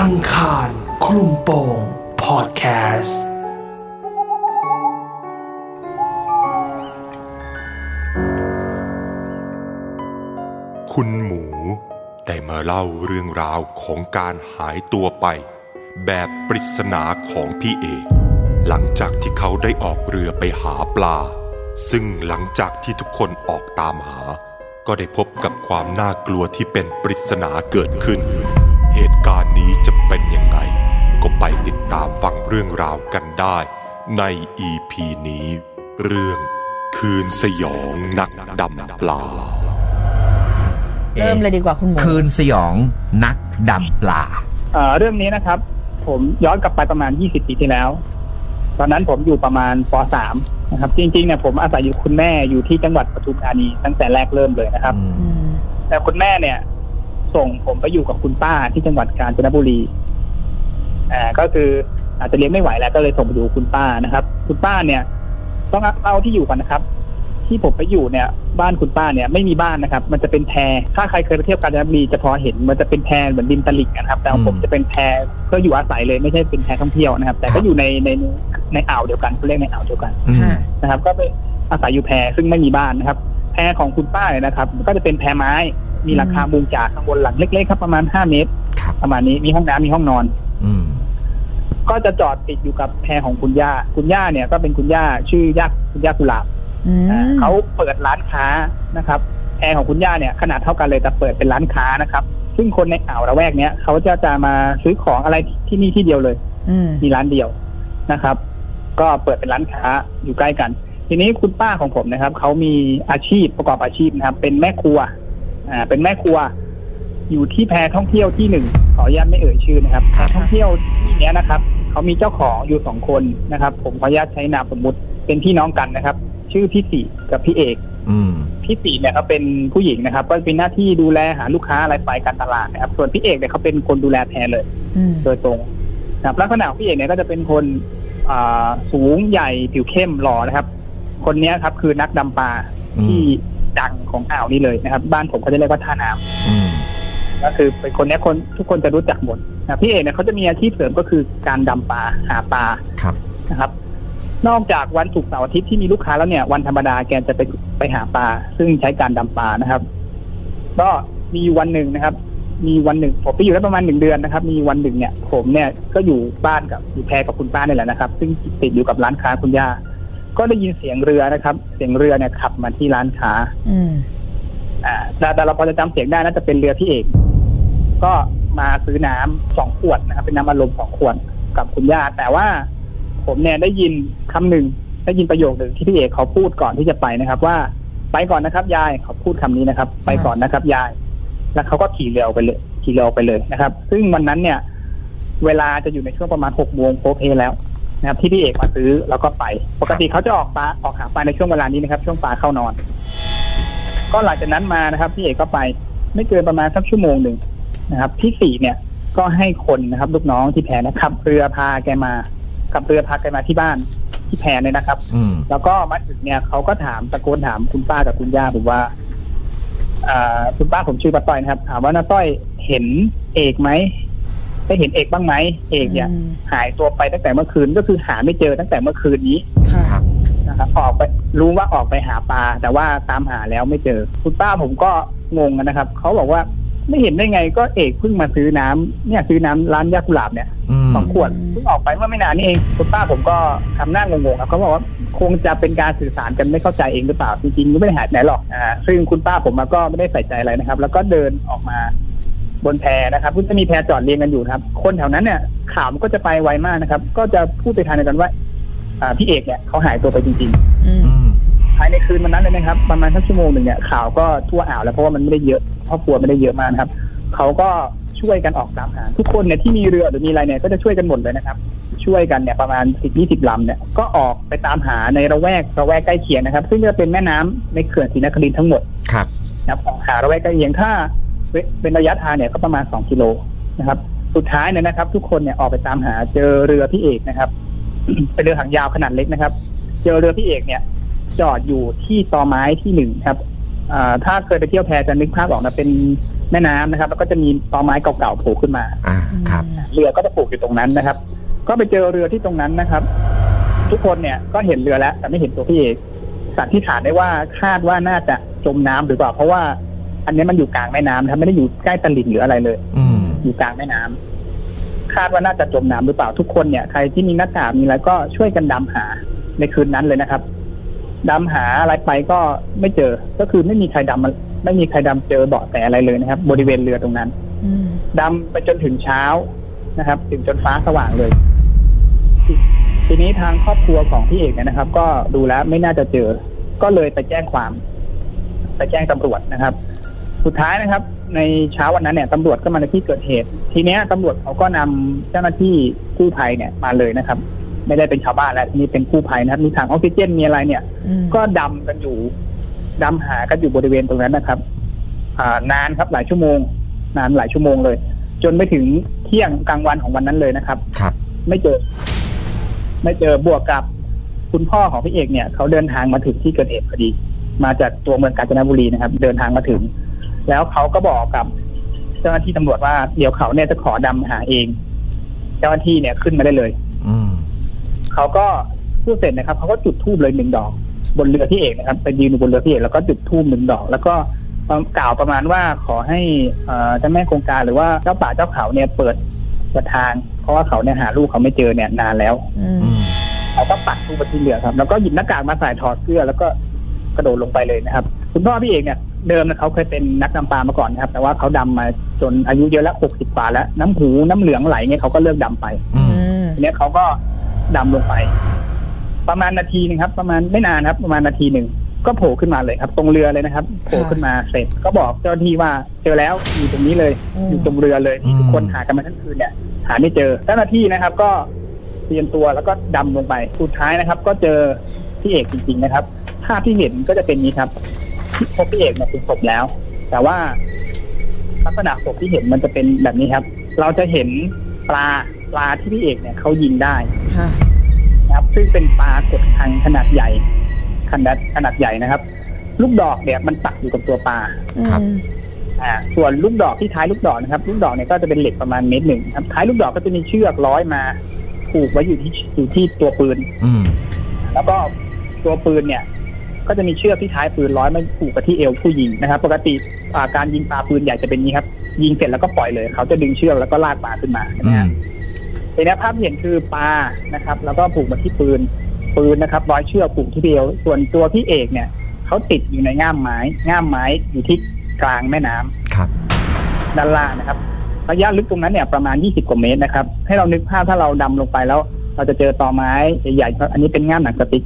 อังคารคลุมโปงพอดแคสต์คุณหมู ได้มาเล่าเรื่องราวของการหายตัวไป แบบปริศนาของพี่เอกหลังจากที่เขาได้ออกเรือไปหาปลา ซึ่งหลังจากที่ทุกคนออกตามหา ก็ได้พบกับความน่ากลัวที่เป็นปริศนาเกิดขึ้น เหตุการณ์นี้จะเป็นยังไง ก็ไปติดตามฟังเรื่องราวกันได้ใน EP นี้ เรื่องคืนสยองนักดำปลา เริ่มเลยดีกว่าคุณหมูคืนสยองนักดำปลา เอ่อเรื่องนี้นะครับ ผมย้อนกลับไปประมาณ 20 ปีที่แล้ว ตอนนั้นผมอยู่ประมาณป .3 นะครับ จริงๆเนี่ยผมอาศัยอยู่คุณแม่อยู่ที่จังหวัดปทุมธานีตั้งแต่แรกเริ่มเลยนะครับอืมแต่คุณแม่เนี่ย ส่งผมไปอยู่กับคุณป้าที่จังหวัดกาญจนบุรีอ่าก็คืออาจจะเลี้ยงไม่ไหวแล้วก็เลยส่งไปอยู่กับคุณป้านะครับ คุณป้าเนี่ย ต้องเล่าที่อยู่ก่อนนะครับ ที่ผมไปอยู่เนี่ย บ้านคุณป้าเนี่ยไม่มีบ้านนะครับ มันจะเป็นแพถ้าใครเคยไปเที่ยวกาญจนบุรีจะพอเห็นมันจะเป็นแพเหมือนดินตลิ่งนะครับ แต่ของผมอืมจะเป็นแพเพื่ออยู่อาศัยเลยไม่ใช่เป็นแพท่องเที่ยวนะครับ แต่ก็อยู่ในในในอ่าวเดียวกันเขาเรียกในอ่าวเดียวกันอืมค่ะนะครับ ก็ไปอาศัยอยู่แพซึ่งไม่มีบ้านนะครับ แพของคุณป้าเนี่ยนะครับ ก็จะเป็นแพไม้ มีหลังคามุงจากข้างบนหลังเล็กๆครับประมาณห้าเมตรครับประมาณนี้มีห้องน้ำมีห้องนอนอืมก็จะจอดติดอยู่กับแพของคุณย่า คุณย่าเนี่ยก็เป็นคุณย่าชื่อย่าคุณย่ากุหลาบอืมอ่าเขาเปิดร้านค้านะครับ แพของคุณย่าเนี่ยขนาดเท่ากันเลยแต่เปิดเป็นร้านค้านะครับ ซึ่งคนในอ่าวระแวกเนี้ยเขาจะจะมาซื้อของอะไรที่นี่ที่เดียวเลยอืมมีร้านเดียวนะครับ ก็เปิดเป็นร้านค้าอยู่ใกล้กัน ทีนี้คุณป้าของผมนะครับเขามีอาชีพประกอบอาชีพนะครับ เป็นแม่ครัว อ่าเป็นแม่ครัว อยู่ที่แพท่องเที่ยวที่หนึ่งขออนุญาตไม่เอ่ยชื่อนะครับแพท่องเที่ยวที่เนี้ยนะครับเขามีเจ้าของอยู่สองคนนะครับ ผมขออนุญาตใช้นามสมมติเป็นพี่น้องกันนะครับ ชื่อพี่สีกับพี่เอกอืมพี่สีเนี่ยเขาเป็นผู้หญิงนะครับ ก็เป็นหน้าที่ดูแลหาลูกค้าอะไรไปการตลาดนะครับ ส่วนพี่เอกเนี่ยเขาเป็นคนดูแลแทนเลยอืมโดยตรงนะครับลักษณะของพี่เอกเนี่ยก็จะเป็นคนอ่าสูงใหญ่ผิวเข้มหล่อนะครับ คนเนี้ยครับคือนักดำปลาอืมที่ ดังของอ่าวนี้เลยนะครับ บ้านผมเขาจะเรียกว่าท่าน้ำอืมก็คือเป็นคนเนี้ยคนทุกคนจะรู้จักหมดนะพี่เอกเนี่ยเขาจะมีอาชีพเสริมก็คือการดำปลาหาปลาครับนะครับ นอกจากวันศุกร์เสาร์อาทิตย์ที่มีลูกค้าแล้วเนี่ย วันธรรมดาแกจะไปไปหาปลาซึ่งใช้การดำปลานะครับ ก็มีวันหนึ่งนะครับ มีวันหนึ่งผมไปอยู่ได้ประมาณหนึ่งเดือนนะครับ มีวันหนึ่งเนี่ย ผมเนี่ยก็อยู่บ้านกับอยู่แพรกับคุณป้าเนี่ยแหละนะครับ ซึ่งติดอยู่กับร้านค้าคุณย่า ก็ได้ยินเสียงเรือนะครับ เสียงเรือเนี่ยขับมาที่ร้านค้า อืมอ่าแต่แต่เราพอจะจำเสียงได้น่าจะเป็นเรือพี่เอก ก็มาซื้อน้ำสองขวดนะครับเป็นน้ำอัดลมสองขวดกับคุณย่าแต่ว่าผมเนี่ยได้ยินคำหนึ่งได้ยินประโยคหนึ่งที่พี่เอกเขาพูดก่อนที่จะไปนะครับ ว่าไปก่อนนะครับ ยายเขาพูดคำนี้นะครับ ไปก่อนนะครับ ยาย แล้วเขาก็ขี่เรือออกไปเลยขี่เรือออกไปเลยนะครับ ซึ่งวันนั้นเนี่ย เวลาจะอยู่ในช่วงประมาณหกโมงโพเพแล้ว นะครับที่พี่เอกมาซื้อแล้วก็ไป ปกติเขาจะออกปลาออกหาปลาในช่วงเวลานี้นะครับ ช่วงปลาเข้านอน ก็หลังจากนั้นมานะครับพี่เอกก็ไป ไม่เกินประมาณสักชั่วโมงหนึ่งนะครับพี่สี่เนี่ยก็ให้คนนะครับ ลูกน้องที่แพนะขับเรือพาแกมาขับเรือพาแกมาที่บ้านที่แพเนี่ยนะครับ อืมแล้วก็มาถึงเนี่ยเขาก็ถามตะโกนถามคุณป้ากับคุณย่าผมว่าอ่าคุณป้าผมชื่อป้าต้อยนะครับ ถามว่าน้าต้อยเห็นเอกไหม ได้เห็นเอกบ้างไหมเอกเนี่ยอืมหายตัวไปตั้งแต่เมื่อคืนก็คือหาไม่เจอตั้งแต่เมื่อคืนนี้ค่ะครับนะครับออกไปรู้ว่าออกไปหาปลา แต่ว่าตามหาแล้วไม่เจอ คุณป้าผมก็งงนะครับเขาบอกว่าไม่เห็นได้ไงก็เอกเพิ่งมาซื้อน้ำเนี่ยซื้อน้ำร้านยากุหลาบเนี่ยอืมสองขวดเพิ่งออกไปเมื่อไม่นานนี้เองคุณป้าผมก็ทำหน้างงๆครับเขาบอกว่าคงจะเป็นการสื่อสารกันไม่เข้าใจเองหรือเปล่าจริงๆก็ไม่ได้หายไปไหนหรอกอ่าซึ่งคุณป้าผมก็ไม่ได้ใส่ใจอะไรนะครับ แล้วก็เดินออกมา บนแพนะครับซึ่งจะมีแพจอดเรียงกันอยู่นะครับ คนแถวนั้นเนี่ยข่าวมันก็จะไปไวมากนะครับ ก็จะพูดไปทางเดียวกันว่า อ่าพี่เอกเนี่ยเขาหายตัวไปจริงๆอืมอืมภายในคืนวันนั้นเลยนะครับ ประมาณสักชั่วโมงหนึ่งเนี่ยข่าวก็ทั่วอ่าวแล้วเพราะว่ามันไม่ได้เยอะครอบครัวไม่ได้เยอะมากนะครับเขาก็ช่วยกันออกตามหาทุกคนเนี่ยที่มีเรือหรือมีอะไรเนี่ยก็จะช่วยกันหมดเลยนะครับ ช่วยกันเนี่ยประมาณสิบยี่สิบลำเนี่ยก็ออกไปตามหาในระแวกระแวกใกล้เคียงนะครับ ซึ่งจะเป็นแม่น้ำในเขื่อนศรีนครินทร์ทั้งหมดครับนะครับออกหาระแวกใกล้เคียงถ้า เป็นระยะทางเนี่ยก็ประมาณสองกิโลนะครับ สุดท้ายเนี่ยนะครับ ทุกคนเนี่ยออกไปตามหาเจอเรือพี่เอกนะครับ เป็นเรือหางยาวขนาดเล็กนะครับ เจอเรือพี่เอกเนี่ย จอดอยู่ที่ตอไม้ที่หนึ่งครับอ่าถ้าเคยไปเที่ยวแพจะนึกภาพออกนะเป็นแม่น้ำนะครับ แล้วก็จะมีตอไม้เก่าๆโผล่ขึ้นมาอ่าครับ เรือก็จะปลูกอยู่ตรงนั้นนะครับ ก็ไปเจอเรือที่ตรงนั้นนะครับ ทุกคนเนี่ยก็เห็นเรือแล้ว แต่ไม่เห็นตัวพี่เอกสันนิษฐานได้ว่าคาดว่าน่าจะจมน้ำหรือเปล่า เพราะว่า อันนี้มันอยู่กลางแม่น้ำนะครับไม่ได้อยู่ใกล้ตลิ่งหรืออะไรเลย อืมอยู่กลางแม่น้ำคาดว่าน่าจะจมน้ำหรือเปล่าทุกคนเนี่ยใครที่มีหน้ากากมีอะไรก็ช่วยกันดำหาในคืนนั้นเลยนะครับดำหาอะไรไปก็ไม่เจอ ก็คือไม่มีใครดำมาไม่มีใครดำเจอเบาะแต่อะไรเลยนะครับ บริเวณเรือตรงนั้นอืมดำไปจนถึงเช้านะครับ ถึงจนฟ้าสว่างเลย ทีทีนี้ทางครอบครัวของพี่เอกเนี่ยนะครับ ก็ดูแล้วไม่น่าจะเจอ ก็เลยไปแจ้งความ ไปแจ้งตำรวจนะครับ สุดท้ายนะครับ ในเช้าวันนั้นเนี่ยตำรวจก็มาในที่เกิดเหตุ ทีเนี้ยตำรวจเขาก็นำเจ้าหน้าที่กู้ภัยเนี่ยมาเลยนะครับ ไม่ได้เป็นชาวบ้านแล้วทีนี้เป็นกู้ภัยนะครับมีถังออกซิเจนมีอะไรเนี่ยอืมก็ดำกันอยู่ดำหากันอยู่บริเวณตรงนั้นนะครับ อ่านานครับหลายชั่วโมง นานหลายชั่วโมงเลย จนไปถึงเที่ยงกลางวันของวันนั้นเลยนะครับ ครับ ไม่เจอ ไม่เจอบวกกับคุณพ่อของพี่เอกเนี่ยเขาเดินทางมาถึงที่เกิดเหตุพอดี มาจากตัวเมืองกาญจนบุรีนะครับ เดินทางมาถึง แล้วเขาก็บอกกับ เจ้าหน้าที่ตำรวจว่าเดี๋ยวเขาเนี่ยจะขอดำหาเอง เจ้าหน้าที่เนี่ยขึ้นมาได้เลย อืมเขาก็พูดเสร็จนะครับเขาก็จุดธูปเลยหนึ่งดอก บนเรือพี่เอกนะครับไปยืนอยู่บนเรือพี่เอกแล้วก็จุดธูปหนึ่งดอก แล้วก็กล่าวประมาณว่าขอให้เอ่อเจ้าแม่คงคาหรือว่าเจ้าป่าเจ้าเขาเนี่ยเปิดเปิดทาง เพราะว่าเขาเนี่ยหาลูกเขาไม่เจอเนี่ยนานแล้วอืมอืมเขาก็ปักธูปไปที่เรือครับ แล้วก็หยิบหน้ากากมาใส่ถอดเสื้อแล้วก็กระโดดลงไปเลยนะครับ คุณพ่อพี่เอกเนี่ย เดิมนะเขาเคยเป็นนักดำปลามาก่อนนะครับ แต่ว่าเขาดำมาจนอายุเยอะแล้วหกสิบกว่าแล้ว น้ำหูน้ำเหลืองไหลเนี่ยเขาก็เลิกดำไปอืมอืมทีเนี้ยเขาก็ดำลงไป ประมาณนาทีหนึงครับ ประมาณไม่นานครับ ประมาณนาทีหนึ่งก็โผล่ขึ้นมาเลยครับ ตรงเรือเลยนะครับโผล่ขึ้นมาเสร็จก็บอกเจ้าหน้าที่ว่าเจอแล้วอยู่ตรงนี้เลย อยู่ตรงเรือเลยที่ทุกคนหากันมาทั้งคืนเนี่ยหาไม่เจอเจ้าหน้าที่นะครับ ก็เตรียมตัวแล้วก็ดำลงไปสุดท้ายนะครับ ก็เจอพี่เอกจริง ๆนะครับภาพที่เห็นก็จะเป็นนี้ครับที่ พบพี่เอกเนี่ยเป็นศพแล้ว แต่ว่าลักษณะศพที่เห็นมันจะเป็นแบบนี้ครับ เราจะเห็นปลาปลาที่พี่เอกเนี่ยเขายิงได้ค่ะนะครับ ซึ่งเป็นปลากดคังขนาดใหญ่ ขนาดขนาดใหญ่นะครับ ลูกดอกเนี่ยมันปักอยู่กับตัวปลาครับอืมอ่าส่วนลูกดอกที่ท้ายลูกดอกนะครับ ลูกดอกเนี่ยก็จะเป็นเหล็กประมาณเมตรหนึ่งครับท้ายลูกดอกก็จะมีเชือกร้อยมาผูกไว้อยู่ที่อยู่ที่ตัวปืน อืมแล้วก็ตัวปืนเนี่ย ก็จะมีเชือกที่ท้ายปืนร้อยมาผูกกับที่เอวผู้ยิงนะครับ ปกติอ่าการยิงปลาปืนใหญ่จะเป็นอย่างนี้ครับ ยิงเสร็จแล้วก็ปล่อยเลย เขาจะดึงเชือกแล้วก็ลากปลาขึ้นมาอืนะมฮะทีนี้ภาพที่เห็นคือปลานะครับ แล้วก็ผูกมาที่ปืนปืนนะครับร้อยเชือกผูกที่เอวส่วนตัวพี่เอกเนี่ยเขาติดอยู่ในง่ามไม้ง่ามไม้อยู่ที่กลางแม่น้ำครับ ด้านล่างนะครับระยะลึกตรงนั้นเนี่ยประมาณ 20 กว่าเมตรนะครับ ให้เรานึกภาพถ้าเราดำลงไปแล้ว เราจะเจอตอไม้ใหญ่ๆอันนี้เป็นง่ามหนังสติ๊ก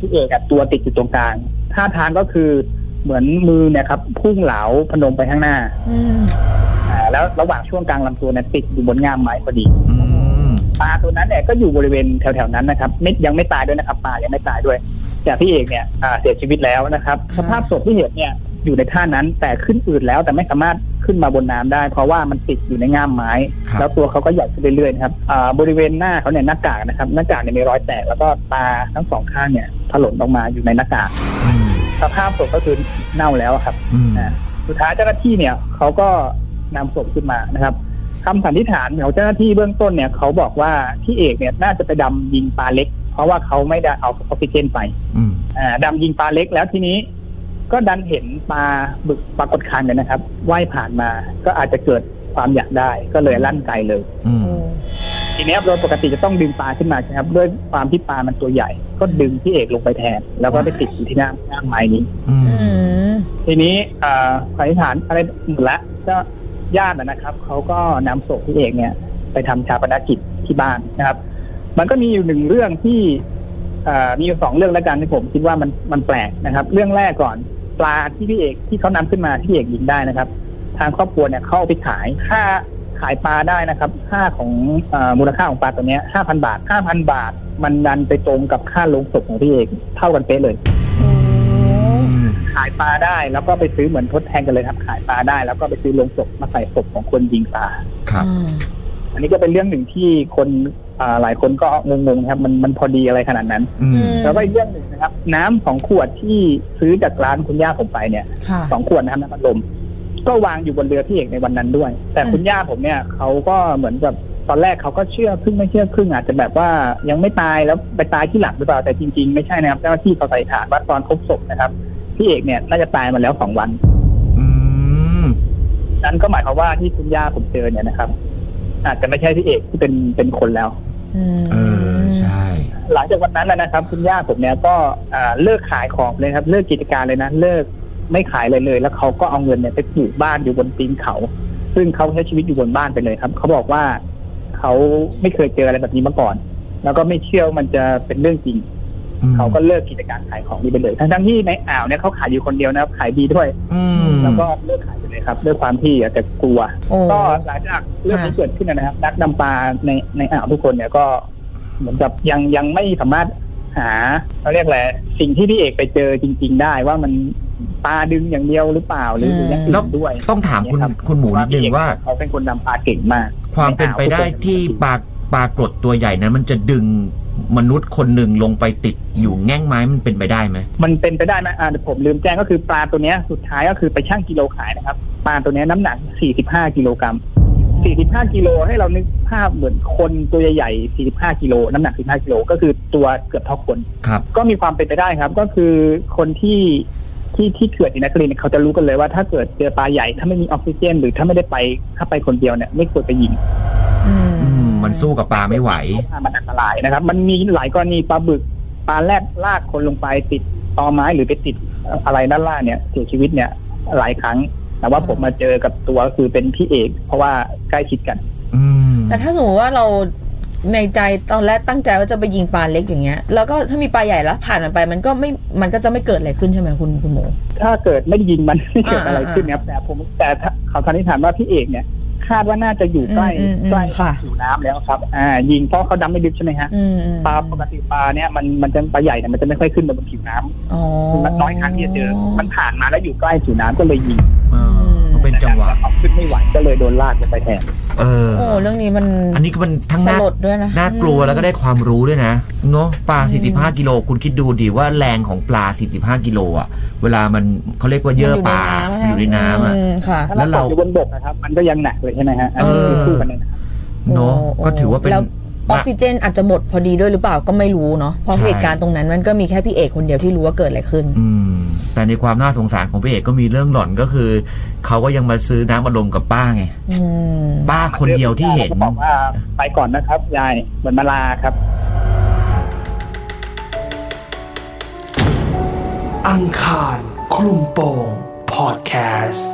อืมที่เอกอะตัวติดอยู่ตรงกลางท่าทางก็คือเหมือนมือเนี่ยครับ พุ่งเหลาพนมไปข้างหน้าอืมอ่าแล้วระหว่างช่วงกลางลำตัวเนี่ยติดอยู่บนง่ามไม้พอดีอืมปลาตัวนั้นเนี่ยก็อยู่บริเวณแถวๆนั้นนะครับไม่ยังไม่ตายด้วยนะครับปลายังไม่ตายด้วยแต่พี่เอกเนี่ยอ่าเสียชีวิตแล้วนะครับ สภาพศพที่เห็นเนี่ย อยู่ในท่านั้น แต่ขึ้นอืดแล้วแต่ไม่สามารถขึ้นมาบนน้ำได้ เพราะว่ามันติดอยู่ในง่ามไม้ครับแล้วตัวเขาก็ใหญ่ขึ้นเรื่อยๆนะครับอ่าบริเวณหน้าเขาเนี่ยหน้ากากนะครับหน้ากากเนี่ยมีรอยแตกแล้วก็ตาทั้งสองข้างเนี่ยถลนออกมาอยู่ในหน้ากากอืมสภาพศพก็คือเน่าแล้วครับอืมอ่าสุดท้ายเจ้าหน้าที่เนี่ยเขาก็นำศพขึ้นมานะครับคำสันนิษฐานของเจ้าหน้าที่เบื้องต้นเนี่ยเขาบอกว่าพี่เอกเนี่ยน่าจะไปดำยิงปลาเล็ก เพราะว่าเขาไม่ได้เอาออกซิเจนไปอืมอ่าดำยิงปลาเล็กแล้วทีนี้ ก็ดันเห็นปลาบึกปลากดคันเนี่ยนะครับว่ายผ่านมาก็อาจจะเกิดความอยากได้ก็เลยลั่นไกเลยอืมโอ้ทีเนี้ยโดยปกติจะต้องดึงปลาขึ้นมาใช่ไหมครับด้วยความที่ปลามันตัวใหญ่ ก็ดึงพี่เอกลงไปแทน แล้วก็ไปติดอยู่ที่หน้าหน้าไม้นี้อืมอืมทีนี้เอ่อสันนิษฐานอะไรหมดละก็ญาตินะนะครับเขาก็นำศพพี่เอกเนี่ย ไปทำชาปนกิจที่บ้านนะครับ มันก็มีอยู่หนึ่งเรื่องที่เอ่อมีอยู่สองเรื่องแล้วกันที่ผมคิดว่ามันมันแปลกนะครับ เรื่องแรกก่อน ปลาที่พี่เอกที่เขานำขึ้นมาที่พี่เอกยิงได้นะครับ ทางครอบครัวเนี่ยเขาเอาไปขายค่าขายปลาได้นะครับ ค่าของเออมูลค่าของปลาตัวเนี้ยห้าพันบาทห้าพันบาท มันดันไปตรงกับค่าลงศพของพี่เอกเท่ากันเป๊ะเลยโอ้ขายปลาได้แล้วก็ไปซื้อเหมือนทดแทนกันเลยครับ ขายปลาได้ แล้วก็ไปซื้อลงศพมาใส่ศพของคนยิงปลาครับ อ่าอันนี้ก็เป็นเรื่องหนึ่งที่คนอ่าหลายคนก็งงๆนะครับ มันมันพอดีอะไรขนาดนั้นอืมแล้วก็อีกเรื่องหนึ่งนะครับ น้ำสองขวดที่ซื้อจากร้านคุณย่าผมไปเนี่ยค่ะสองขวดนะครับน้ำอัดลมก็วางอยู่บนเรือพี่เอกในวันนั้นด้วย แต่อืมคุณย่าผมเนี่ยเขาก็เหมือนกับตอนแรกเขาก็เชื่อครึ่งไม่เชื่อครึ่งอาจจะแบบว่ายังไม่ตายแล้วไปตายที่หลังหรือเปล่าแต่จริง ๆ ไม่ใช่นะครับเจ้าหน้าที่เขาใส่ฐานว่าตอนพบศพนะครับพี่เอกเนี่ยน่าจะตายมาแล้วสองวันอืมนั่นก็หมายความว่าที่คุณย่าผมเจอเนี่ยนะครับ อาจจะไม่ใช่พี่เอกที่เป็นเป็นคนแล้วอืมเออใช่ หลังจากวันนั้นนะนะครับ คุณย่าผมเนี่ยก็อ่าเลิกขายของเลยครับ เลิกกิจการเลยนะเลิกไม่ขายเลยเลย แล้วเขาก็เอาเงินเนี่ยไปปลูกบ้านอยู่บนตีนเขา ซึ่งเขาใช้ชีวิตอยู่บนบ้านไปเลยครับ เขาบอกว่าเขาไม่เคยเจออะไรแบบนี้มาก่อน แล้วก็ไม่เชื่อว่ามันจะเป็นเรื่องจริงอืมเขาก็เลิกกิจการขายของนี้ไปเลย ทั้งๆที่ในอ่าวเนี่ยเขาขายอยู่คนเดียวนะครับ ขายดีด้วย อืม แล้วก็เลิกขายไปเลยครับ ด้วยความที่อาจจะกลัวโอ้ก็หลังจากเรื่องนี้เกิดขึ้นนะครับ นักดำปลาในในอ่าวทุกคนเนี่ยก็เหมือนกับยังยังไม่สามารถหาเขาเรียกอะไรสิ่งที่พี่เอกไปเจอจริง ๆ ได้ว่ามันปลาดึงอย่างเดียวหรือเปล่าหรือหรืออย่างแล้อื่วนด้วย ต้องถามคุณเนี่ยรับคุณหมูนิดนึงว่าพี่เอกเขาเป็นคนดำปลาเก่งมาก ความเป็นไปได้ที่ปลา ปลากรดตัวใหญ่นั้นมันจะดึงมนุษย์คนหนึ่งลงไปติดอยู่แง่งไม้มันเป็นไปได้ไหม มันเป็นไปได้ไหมอ่าเดี๋ยวผมลืมแจ้งก็คือปลาตัวเนี้ยสุดท้ายก็คือไปชั่งกิโลขายนะครับ ปลาตัวเนี้ยน้ำหนัก 45 กิโลกรัม 45 กิโลให้เรานึกภาพเหมือนคนตัวใหญ่ๆ 45 กิโลน้ำหนัก 45 กิโลก็คือตัวเกือบเท่าคนครับก็มีความเป็นไปได้ครับ ก็คือคนที่ที่ที่เขื่อนอินทรีเนี่ยเขาจะรู้กันเลยว่าถ้าเกิดเจอปลาใหญ่ถ้าไม่มีออกซิเจน หรือถ้าไม่ได้ไปถ้าไปคนเดียวเนี่ยไม่ควรไปยิงอืมอื มมันสู้กับปลาไม่ไหวมันอันตรายนะครับ มันมีหลายกรณีปลาบึกปลาแรดลากคนลงไปติดตอไม้หรือไปติดอะไรด้านล่างเนี่ยเสียชีวิตเนี่ยหลายครั้ง แต่ว่าผมมาเจอกับตัวก็คือเป็นพี่เอก เพราะว่าใกล้ชิดกันอืมแต่ถ้าสมมติว่าเราในใจตอนแรกตั้งใจว่าจะไปยิงปลาเล็กอย่างเงี้ย แล้วก็ถ้ามีปลาใหญ่แล้วผ่านมันไปมันก็ไม่ มันก็จะไม่เกิดอะไรขึ้นใช่ไหมคุณคุณหมู ถ้าเกิดไม่ได้ยิงมันไม่เกิดอ่าอะไรขึ้นนะครับแต่ผมแต่ถ้าเขาสันนิษฐานว่าพี่เอกเนี่ย คาดว่าน่าจะอยู่ใกล้อืมอืมใกล้ค่ะผิวน้ำแล้วครับ อ่า ยิงเพราะเขาดำไม่ลึกใช่ไหมฮะอืมอืมปลาปกติปลาเนี่ยมันมันจะปลาใหญ่เนี่ยมันจะไม่ค่อยขึ้นมาบนผิวน้ำอ๋อมันน้อยครั้งที่จะเจอ มันผ่านมาแล้วอยู่ใกล้ผิวน้ำก็เลยยิงอ่ามัน เป็นจังหวะ เอาขึ้นไม่ไหวก็เลยโดนลากลงไปแทนเออ โอ้เรื่องนี้มันอันนี้ก็มันทั้งสน่าลดด้วยนะน่ากลัวแล้วก็ได้ความรู้ด้วยนะเนาะปลา 45 กิโลคุณคิดดูดิว่าแรงของปลา 45 กิโลอะ เวลามันเขาเรียกว่าเยื่อปลามันอยู่ในน้ำอะ มค่ะ ถ้าแล้เราวตเรากอยู่บนบกนะครับ มันก็ยังหนักเลยใช่ไหมฮะอันนี้เออคือคู่กันเลยนะครับเนาะโอ้ก็ถือว่าเป็น แล้ว ออกซิเจนอาจจะหมดพอดีด้วยหรือเปล่าก็ไม่รู้เนาะเพราะใช่เหตุการณ์ตรงนั้นมันก็มีแค่พี่เอกคนเดียวที่รู้ว่าเกิดอะไรขึ้นอืมแต่ในความน่าสงสารของพี่เอกก็มีเรื่องหล่อนก็คือ เขาก็ยังมาซื้อน้ำอารมณ์กับป้าไงอืมป้าคนเดียวที่เห็นก็บอกว่าไปก่อนนะครับยายเหมือนมาลาครับ อังคารคลุมโปงพอดแคสต์